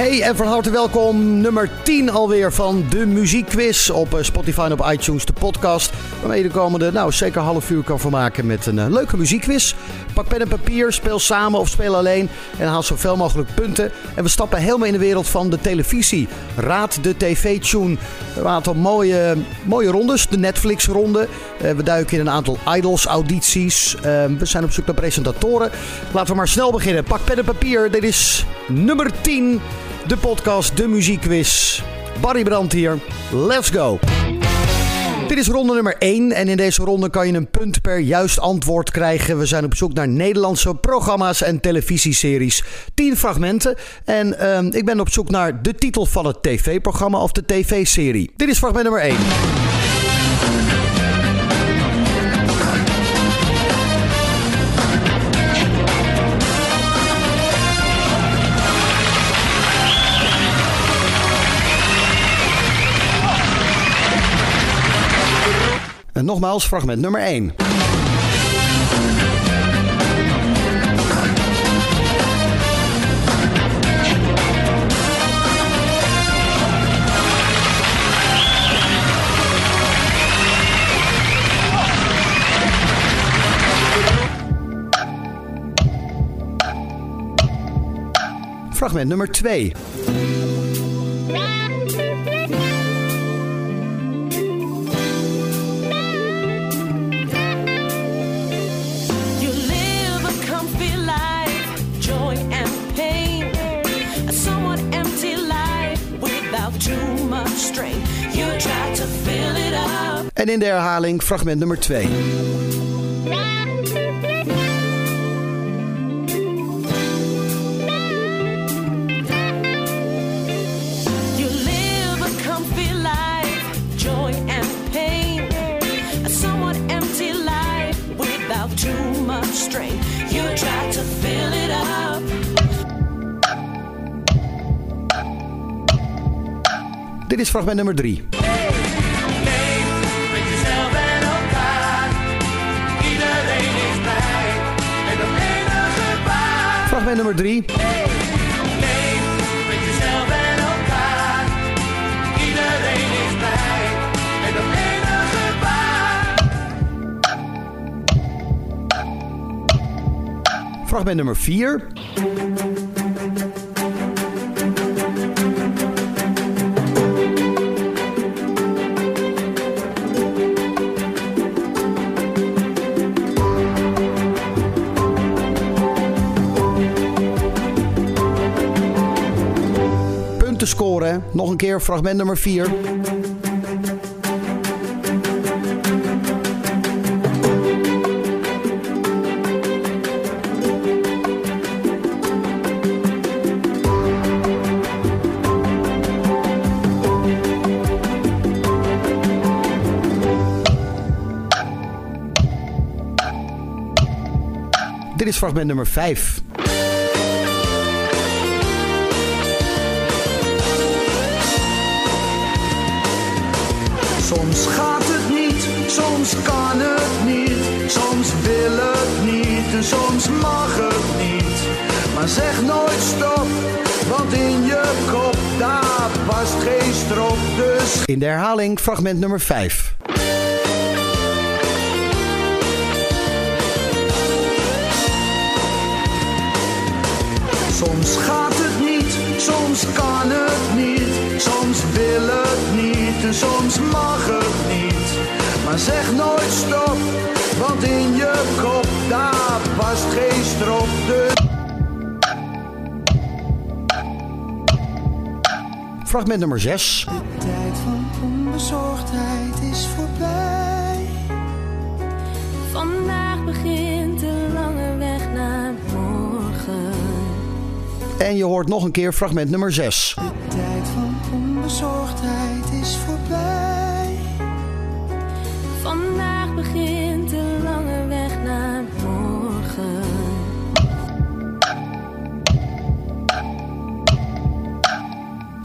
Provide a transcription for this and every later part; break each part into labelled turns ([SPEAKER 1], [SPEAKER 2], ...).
[SPEAKER 1] Hey en van harte welkom. Nummer 10 alweer van de muziekquiz op eh, Spotify op iTunes, de podcast. Waarmee je de komende, nou zeker half uur kan vermaken met een uh, leuke muziekquiz. Pak pen en papier, speel samen of speel alleen en haal zoveel mogelijk punten. En we stappen helemaal in de wereld van de televisie. Raad de TV-tune. Een aantal mooie, mooie rondes, de Netflix-ronde. Uh, we duiken in een aantal Idols-audities. we zijn op zoek naar presentatoren. Laten we maar snel beginnen. Pak pen en papier. Dit is nummer 10 de podcast De Muziekquiz. Barry Brandt hier. Let's go! Dit is ronde nummer 1 en in deze ronde kan je een punt per juist antwoord krijgen. We zijn op zoek naar Nederlandse programma's en televisieseries. 10 fragmenten en uh, ik ben op zoek naar de titel van het tv-programma of de tv-serie. Dit is fragment nummer 1. Nogmaals, fragment nummer 1. Fragment nummer 2. En in de herhaling fragment nummer 2. Dit is fragment nummer 3. Fragment nummer 3. Fragment nummer 4. Punten scoren. Nog een keer fragment nummer 4. Dit is fragment nummer 5.
[SPEAKER 2] Soms mag het niet. Maar zeg nooit stop, want in je kop daar past geen strop, dus...
[SPEAKER 1] In de herhaling fragment nummer 5.
[SPEAKER 2] Soms gaat het niet, soms kan het niet, soms wil het niet en soms mag het niet. Maar zeg nooit stop, want in je kop daar past geen strop. Dus...
[SPEAKER 1] Fragment nummer 6.
[SPEAKER 3] De tijd van onbezorgdheid is voorbij.
[SPEAKER 4] Vandaag begint de lange weg naar morgen.
[SPEAKER 1] En je hoort nog een keer fragment nummer 6.
[SPEAKER 3] De tijd van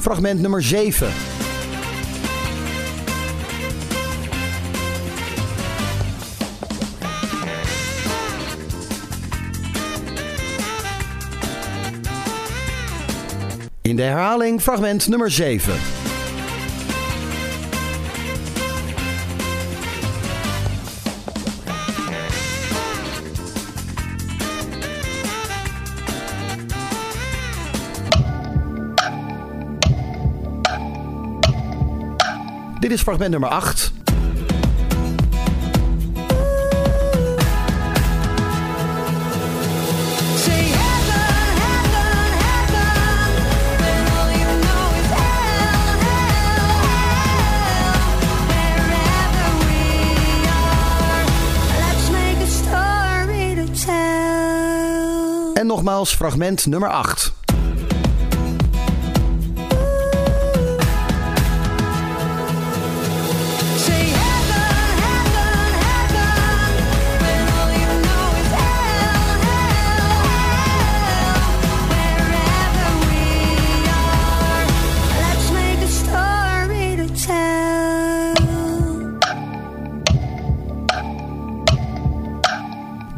[SPEAKER 1] Fragment nummer 7. In de herhaling fragment nummer 7.
[SPEAKER 4] A story to tell.
[SPEAKER 1] En nogmaals fragment nummer 8.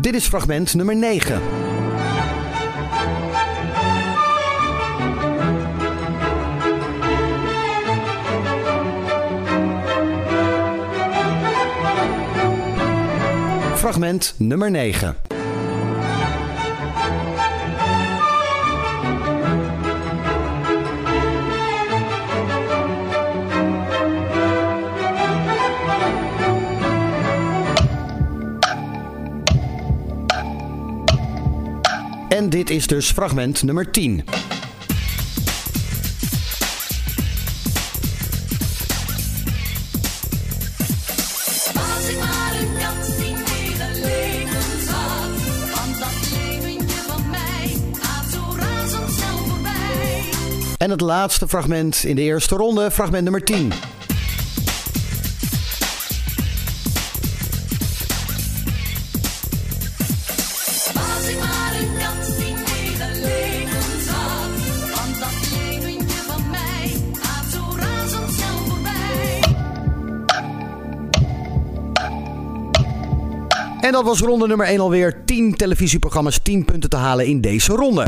[SPEAKER 1] Dit is fragment nummer 9. Fragment nummer 9. Dit is dus fragment nummer 10.
[SPEAKER 4] Als ik maar een kans in hele leven zat, want dat leventje van mij gaat zo razendsnel voorbij.
[SPEAKER 1] En het laatste fragment in de eerste ronde, fragment nummer 10.
[SPEAKER 4] Dat
[SPEAKER 1] was ronde nummer 1 alweer. 10 televisieprogramma's, 10 punten te halen in deze ronde.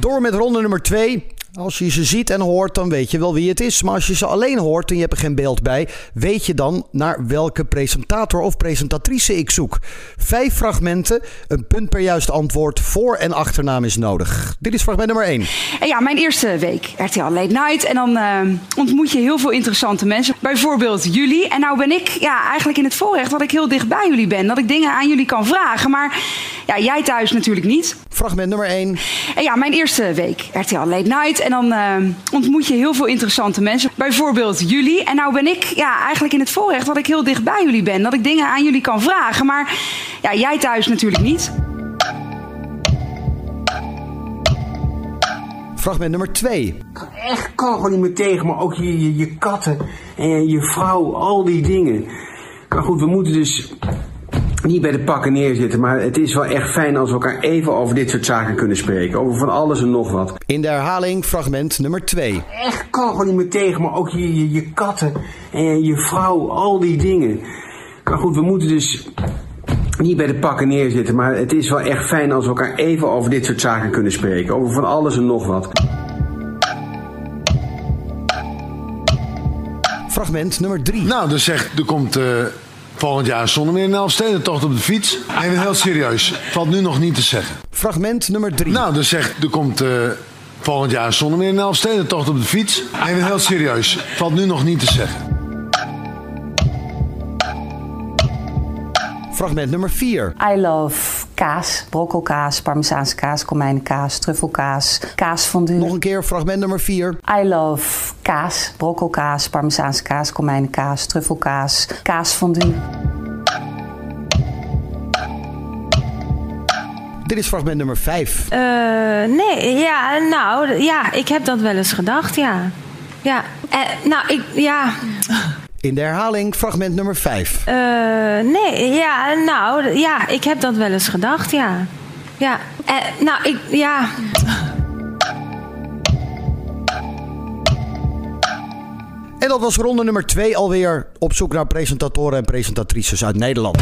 [SPEAKER 1] Door met ronde nummer 2. Als je ze ziet en hoort, dan weet je wel wie het is. Maar als je ze alleen hoort en je hebt er geen beeld bij, weet je dan naar welke presentator of presentatrice ik zoek. Vijf fragmenten, een punt per juist antwoord, voor- en achternaam is nodig. Dit is fragment nummer 1.
[SPEAKER 5] En ja, mijn eerste week RTL Late Night. En dan eh, ontmoet je heel veel interessante mensen. Bijvoorbeeld jullie. En nou ben ik ja, eigenlijk in het voorrecht dat ik heel dicht bij jullie ben. Dat ik dingen aan jullie kan vragen. Maar ja, jij thuis natuurlijk niet.
[SPEAKER 1] Fragment nummer 1.
[SPEAKER 5] En ja, mijn eerste week RTL Late Night. En dan eh, ontmoet je heel veel interessante mensen. Bijvoorbeeld jullie. En nou ben ik ja, eigenlijk in het voorrecht dat ik heel dicht bij jullie ben. Dat ik dingen aan jullie kan vragen. Maar ja, jij thuis natuurlijk niet.
[SPEAKER 1] Fragment nummer 2.
[SPEAKER 6] echt kan gewoon niet meer tegen, maar ook je, je, je katten en je vrouw, al die dingen. Maar goed, we moeten dus niet bij de pakken neerzitten, maar het is wel echt fijn als we elkaar even over dit soort zaken kunnen spreken. Over van alles en nog wat.
[SPEAKER 1] In de herhaling fragment nummer 2.
[SPEAKER 6] Echt kan gewoon niet meer tegen, maar ook je, je, je katten en je vrouw, al die dingen. Maar goed, we moeten dus niet bij de pakken neerzitten, maar het is wel echt fijn als we elkaar even over dit soort zaken kunnen spreken. Over van alles en nog wat.
[SPEAKER 1] Fragment nummer 3.
[SPEAKER 7] Nou, dus zegt, er komt eh, volgend jaar zonder meer een Elfstedentocht op de fiets. Nee, heel serieus. Valt nu nog niet te zeggen.
[SPEAKER 1] Fragment nummer 3.
[SPEAKER 7] Nou, dus zegt, er komt eh, volgend jaar zonder meer een Elfstedentocht op de fiets. Nee, heel serieus. Valt nu nog niet te zeggen.
[SPEAKER 1] Fragment nummer 4.
[SPEAKER 8] I love kaas, brokkelkaas, parmezaanse kaas, komijnenkaas, truffelkaas, kaasfondue.
[SPEAKER 1] Nog een keer fragment nummer 4.
[SPEAKER 8] I love kaas, brokkelkaas, parmezaanse kaas, komijnenkaas, truffelkaas, kaasfondue.
[SPEAKER 1] Dit is fragment nummer 5.
[SPEAKER 9] Eh, nee, ja, nou, ja, ik heb dat wel eens gedacht, ja. Ja, eh, nou, ik, ja,
[SPEAKER 1] In de herhaling fragment nummer 5.
[SPEAKER 9] eh, nee, ja, nou, ja, ik heb dat wel eens gedacht, ja. Ja, eh, nou, ik, ja,
[SPEAKER 1] En dat was ronde nummer 2 alweer op zoek naar presentatoren en presentatrices uit Nederland.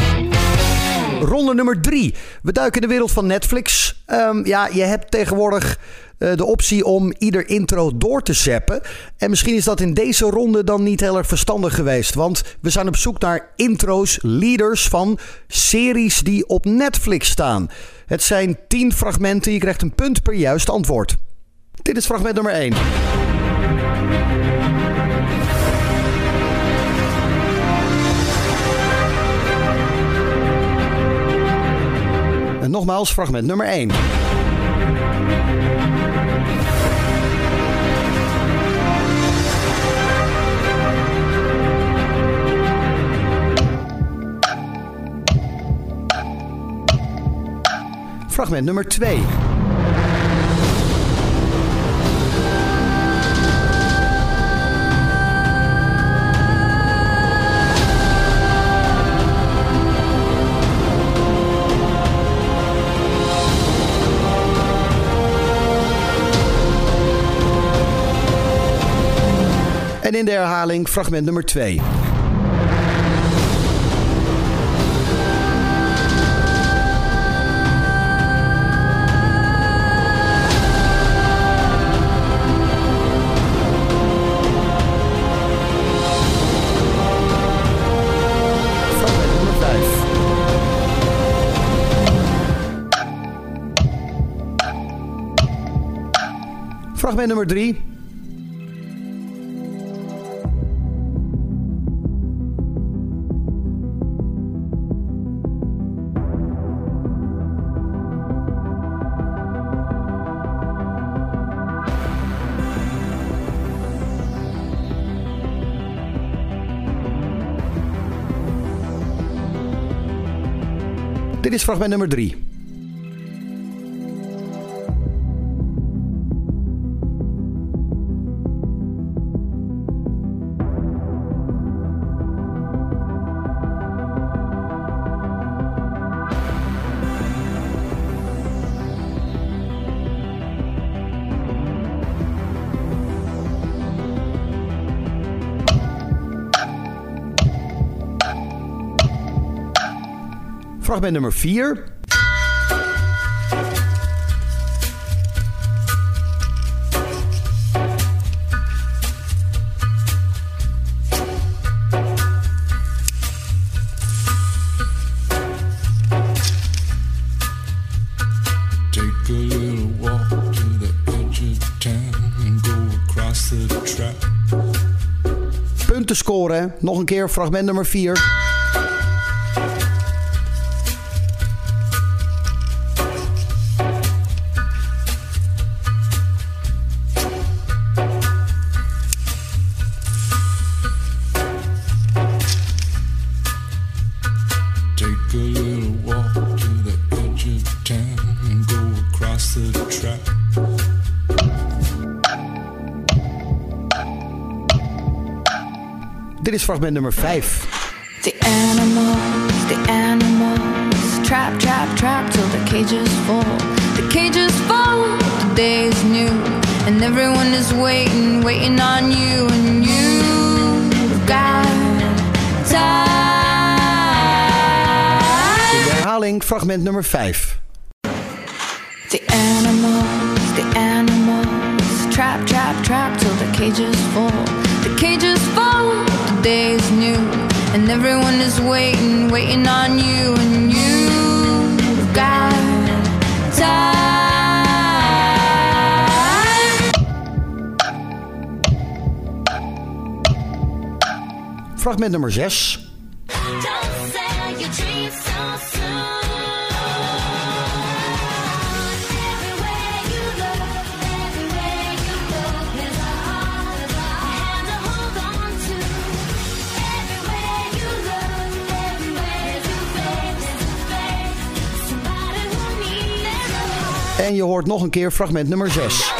[SPEAKER 1] Ronde nummer drie. We duiken in de wereld van Netflix. Ehm, ja, je hebt tegenwoordig eh, de optie om ieder intro door te zappen. En misschien is dat in deze ronde dan niet heel erg verstandig geweest. Want we zijn op zoek naar intro's, leaders van series die op Netflix staan. Het zijn 10 fragmenten. Je krijgt een punt per juist antwoord. Dit is fragment nummer 1. En nogmaals, fragment nummer 1. Fragment nummer 2. In de herhaling fragment nummer 2. Fragment nummer 5. Fragment nummer 3. Dit is nummer 3.
[SPEAKER 10] Across the track.
[SPEAKER 1] Punten scoren. Nog een keer fragment nummer 4.
[SPEAKER 10] The the.
[SPEAKER 1] Dit is fragment nummer 5.
[SPEAKER 4] The animals, the animals, trap, trap, trap till the cages fall. The cages fall, the day is new, and everyone is waiting, waiting on you, and you've
[SPEAKER 1] herhaling fragment nummer 5.
[SPEAKER 4] The animals, the animals, trap, trap, trap till the cages fall. The cages fall, the day is new, and everyone is waiting, waiting on you, and you've got time.
[SPEAKER 1] Fragment nummer 6. En je hoort nog een keer fragment nummer 6.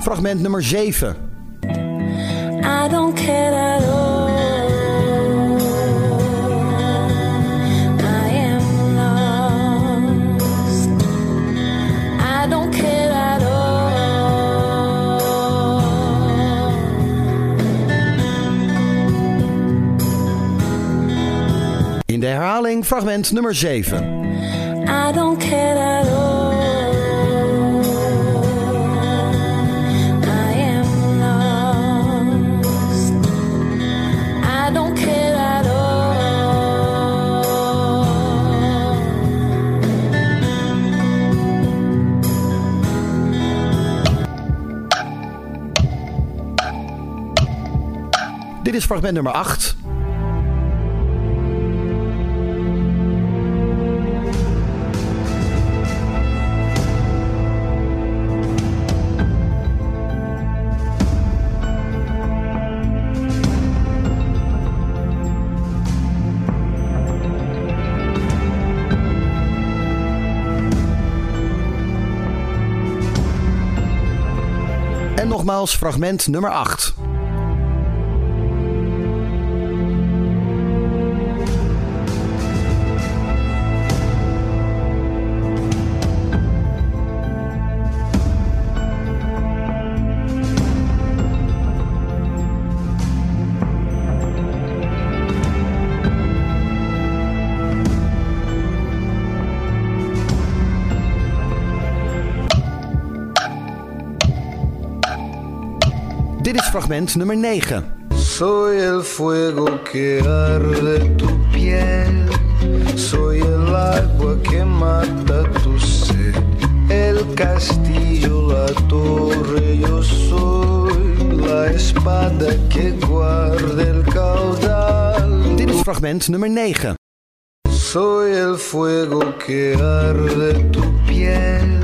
[SPEAKER 1] Fragment nummer 7.
[SPEAKER 4] I don't care at all. I am lost. I don't care at all.
[SPEAKER 1] In de herhaling fragment nummer 7.
[SPEAKER 4] I don't care at all.
[SPEAKER 1] Is fragment nummer 8. En nogmaals fragment nummer 8. Dit is fragment nummer 9.
[SPEAKER 2] Soy el fuego que arde tu piel. Soy el agua que mata tu sed. El castillo, la torre, yo soy la espada que guarda el caudal.
[SPEAKER 1] Dit is fragment nummer 9.
[SPEAKER 2] Soy el fuego que arde tu piel.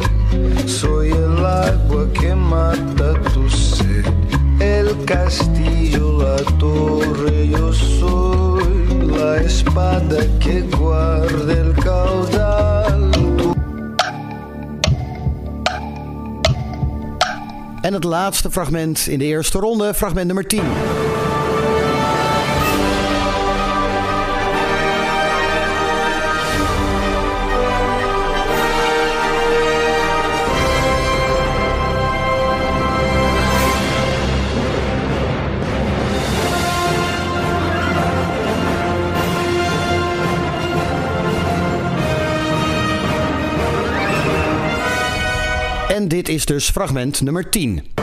[SPEAKER 2] Soy el agua que mata castillo, la torre, yo soy la espada que guarda el caudal.
[SPEAKER 1] En het laatste fragment in de eerste ronde, fragment nummer 10. Is dus fragment nummer 10.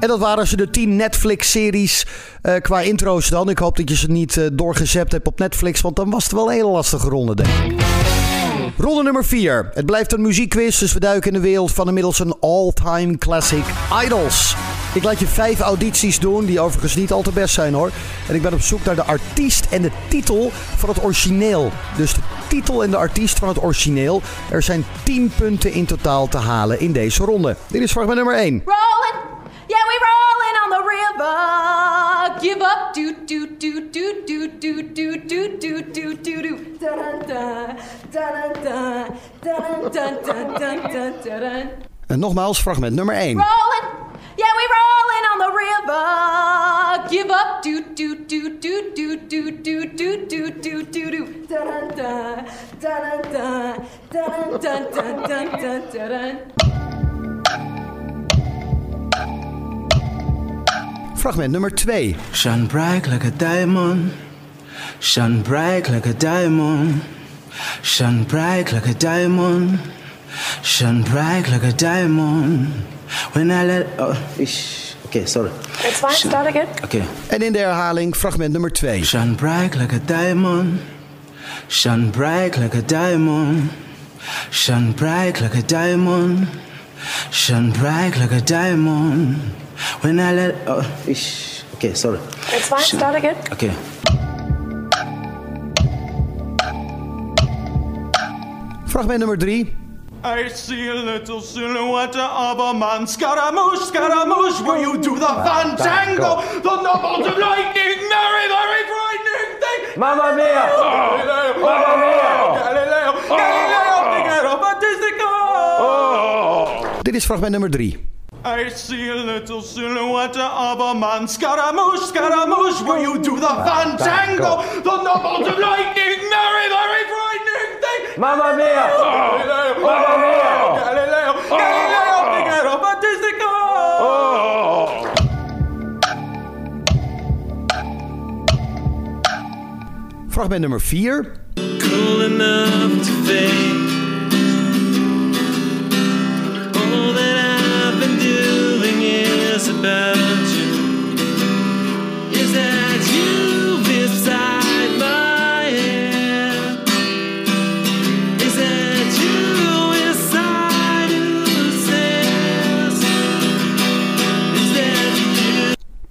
[SPEAKER 1] En dat waren ze de 10 Netflix-series eh, qua intro's dan. Ik hoop dat je ze niet doorgezept hebt op Netflix, want dan was het wel een hele lastige ronde, denk ik. Ronde nummer 4. Het blijft een muziekquiz, dus we duiken in de wereld van inmiddels een all-time classic Idols. Ik laat je vijf audities doen, die overigens niet al te best zijn hoor. En ik ben op zoek naar de artiest en de titel van het origineel. Dus de titel en de artiest van het origineel. Er zijn 10 punten in totaal te halen in deze ronde. Dit is fragment nummer 1.
[SPEAKER 11] Rolling, yeah, we rolling on the river. Give up, do do do do do do do do do do do do. Dun dun dun dun dun dun dun dun dun dun.
[SPEAKER 1] En nogmaals, fragment nummer 1.
[SPEAKER 11] Rolling, yeah, we rolling on the river. Give up, do do do do do do do do do do do do. Dun dun dun dun dun dun dun dun dun dun
[SPEAKER 1] Fragment nummer 2.
[SPEAKER 12] Shine bright like a diamond. Shine bright like a diamond. Shine bright like a diamond. Shine bright like a diamond. When I let. Oh, ish. Okay, sorry.
[SPEAKER 11] It's fine, start again.
[SPEAKER 12] Okay.
[SPEAKER 1] En in de herhaling fragment nummer 2.
[SPEAKER 12] Shine bright like a diamond. Shine bright like a diamond. Shine bright like a diamond. Shine bright like a diamond. When I let. Oh, ish. Okay, sorry.
[SPEAKER 13] It's fine. Start again.
[SPEAKER 12] Okay.
[SPEAKER 1] Fragment nummer 3.
[SPEAKER 14] I see a little silhouette of a man. Scaramouche, Scaramouche, will you do the fandango? The nobles of lightning, merry, very frightening thing.
[SPEAKER 15] Mamma mia!
[SPEAKER 14] Galileo,
[SPEAKER 15] Mamma mia!
[SPEAKER 14] Galileo, Galileo, Figaro, Fantastico!
[SPEAKER 1] Dit is fragment nummer 3.
[SPEAKER 14] I see a little silhouette of a man. Scaramouche, Scaramouche, will you do the ah, fandango? The nobles of lightning, merry, very frightening thing.
[SPEAKER 15] Mamma mia!
[SPEAKER 14] Galileo, oh,
[SPEAKER 15] Mamma mia!
[SPEAKER 14] Galileo, oh. Galileo, Figaro, Fantastico!
[SPEAKER 1] Fragment oh. nummer 4.
[SPEAKER 11] cool enough to fake.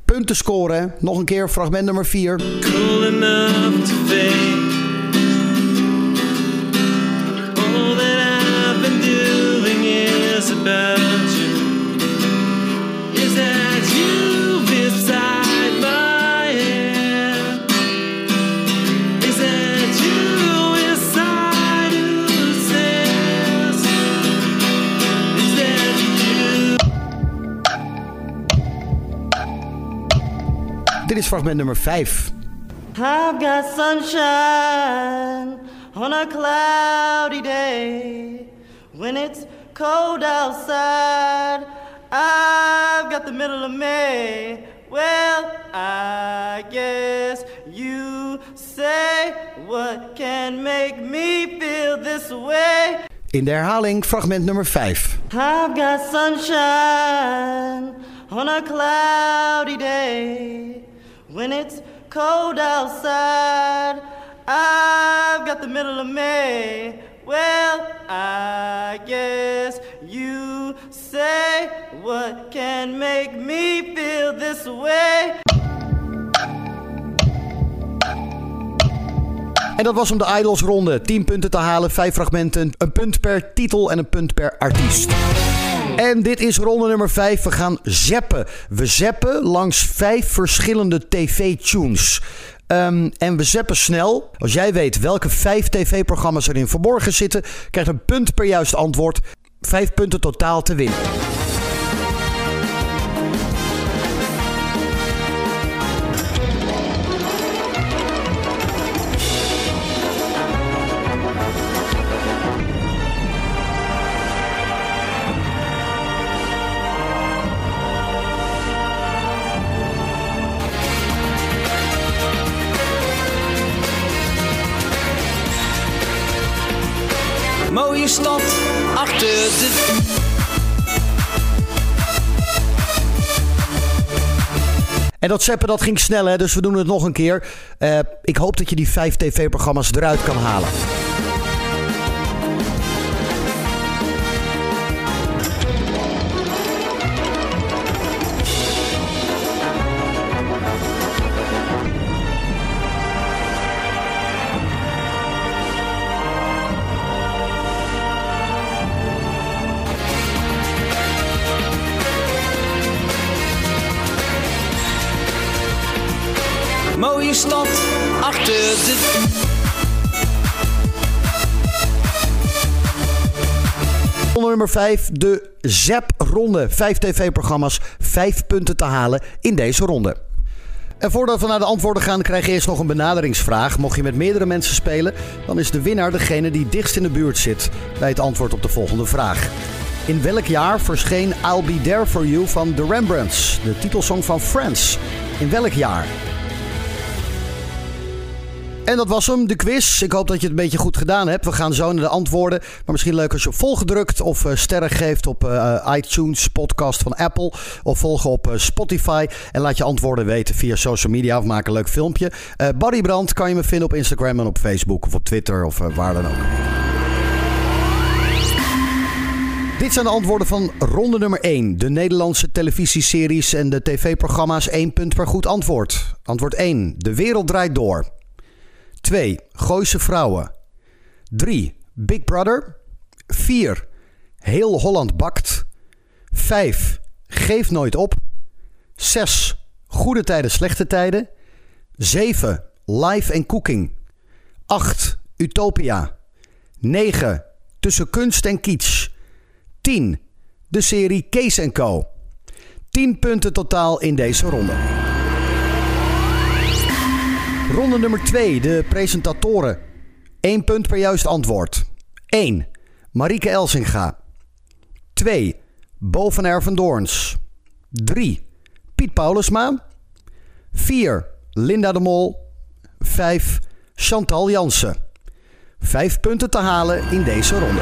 [SPEAKER 1] Punten scoren. Nog een keer fragment nummer 4.
[SPEAKER 11] cool is
[SPEAKER 1] fragment nummer 5.
[SPEAKER 16] I've got sunshine on a cloudy day. When it's cold outside, I've got the middle of May. Well, I guess you say what can make me feel this way.
[SPEAKER 1] In de herhaling fragment nummer 5.
[SPEAKER 16] I've got sunshine on a cloudy day. When it's cold outside, I've got the middle of May. Well, I guess you say what can make me feel this way.
[SPEAKER 1] En dat was om de Idols ronde. 10 punten te halen, 5 fragmenten, een punt per titel en een punt per artiest. En dit is ronde nummer 5. We gaan zappen. We zappen langs vijf verschillende tv-tunes. Ehm, en we zappen snel. Als jij weet welke vijf tv-programma's erin verborgen zitten, krijgt een punt per juist antwoord. Vijf punten totaal te winnen. En dat zappen dat ging snel, hè? dus we doen het nog een keer. Eh, ik hoop dat je die vijf tv-programma's eruit kan halen. Nummer 5, de ZAP-ronde. Vijf tv-programma's, vijf punten te halen in deze ronde. En voordat we naar de antwoorden gaan, krijg je eerst nog een benaderingsvraag. Mocht je met meerdere mensen spelen, dan is de winnaar degene die dichtst in de buurt zit bij het antwoord op de volgende vraag. In welk jaar verscheen I'll Be There For You van The Rembrandts, de titelsong van Friends? In welk jaar? En dat was hem, de quiz. Ik hoop dat je het een beetje goed gedaan hebt. We gaan zo naar de antwoorden. Maar misschien leuk als je op drukt of eh, sterren geeft op eh, iTunes, podcast van Apple. Of volgen op eh, Spotify. En laat je antwoorden weten via social media of maak een leuk filmpje. Barry Brand kan je me vinden op Instagram en op Facebook of op Twitter of waar dan ook. Dit zijn de antwoorden van ronde nummer 1. De Nederlandse televisieseries en de tv-programma's 1 punt per goed antwoord. Antwoord 1. De wereld draait door. 2. Gooise vrouwen. 3. Big Brother. 4. Heel Holland bakt. 5. Geef nooit op. 6. Goede tijden, slechte tijden. 7. Life en cooking. 8. Utopia. 9. Tussen kunst en kitsch. 10. De serie Kees Co. 10 punten totaal in deze ronde. Ronde nummer 2. De presentatoren. 1 punt per juist antwoord. 1. Marieke Elsinga. 2. Bo van Ervendoorns. 3. Piet Paulusma. 4. Linda de Mol. 5. Chantal Jansen. 5 punten te halen in deze ronde.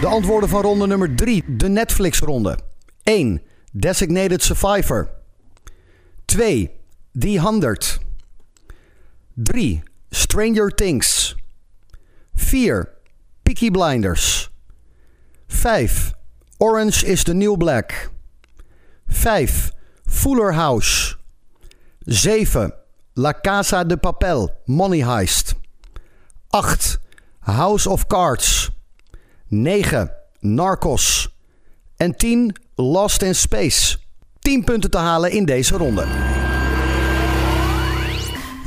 [SPEAKER 1] De antwoorden van ronde nummer 3, de Netflix-ronde. 1. Designated Survivor. 2. The 100. 3. Stranger Things. 4. Peaky Blinders. 5. Orange is the New Black. 5. Fuller House. 7. La Casa de Papel, Money Heist. 8. House of Cards. 9. Narcos. En 10. Lost in Space. 10 punten te halen in deze ronde.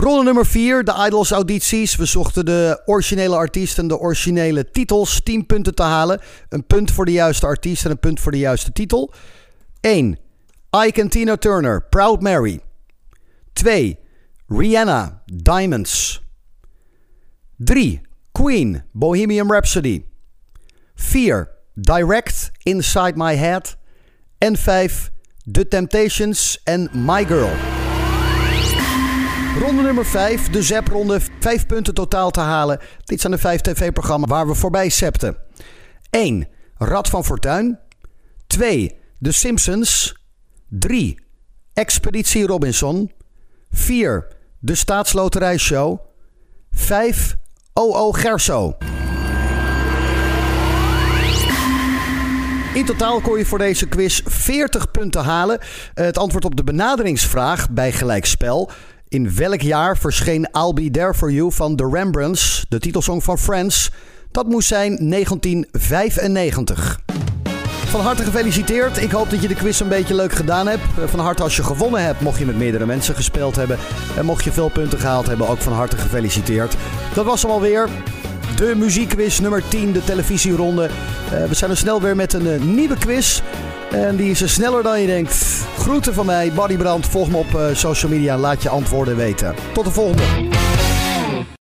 [SPEAKER 1] Ronde nummer 4, de Idols audities. We zochten de originele artiest en de originele titels. 10 punten te halen. Een punt voor de juiste artiest en een punt voor de juiste titel. 1. Ike en Tina Turner, Proud Mary. 2. Rihanna, Diamonds. 3. Queen, Bohemian Rhapsody. 4. Direct, Inside My Head. En 5. The Temptations en My Girl. Ronde nummer 5, de ZEP-ronde. 5 punten totaal te halen. Dit zijn de 5 tv-programma's waar we voorbij septen. 1. Rad van Fortuin. 2. The Simpsons. 3. Expeditie Robinson. 4. De Staatsloterij Show. 5. OO Gerso. In totaal kon je voor deze quiz 40 punten halen. Eh, Het antwoord op de benaderingsvraag bij gelijkspel. In welk jaar verscheen I'll Be There For You van The Rembrandts, de titelsong van Friends? Dat moest zijn 1995. Van harte gefeliciteerd. Ik hoop dat je de quiz een beetje leuk gedaan hebt. Eh, Van harte als je gewonnen hebt, mocht je met meerdere mensen gespeeld hebben. En mocht je veel punten gehaald hebben, ook van harte gefeliciteerd. Dat was hem alweer. De muziekquiz nummer 10, de televisieronde. Eh, we zijn er snel weer met een eh, nieuwe quiz. En die is er sneller dan je denkt. Groeten van mij, Buddy Brand. Volg me op eh, social media en laat je antwoorden weten. Tot de volgende.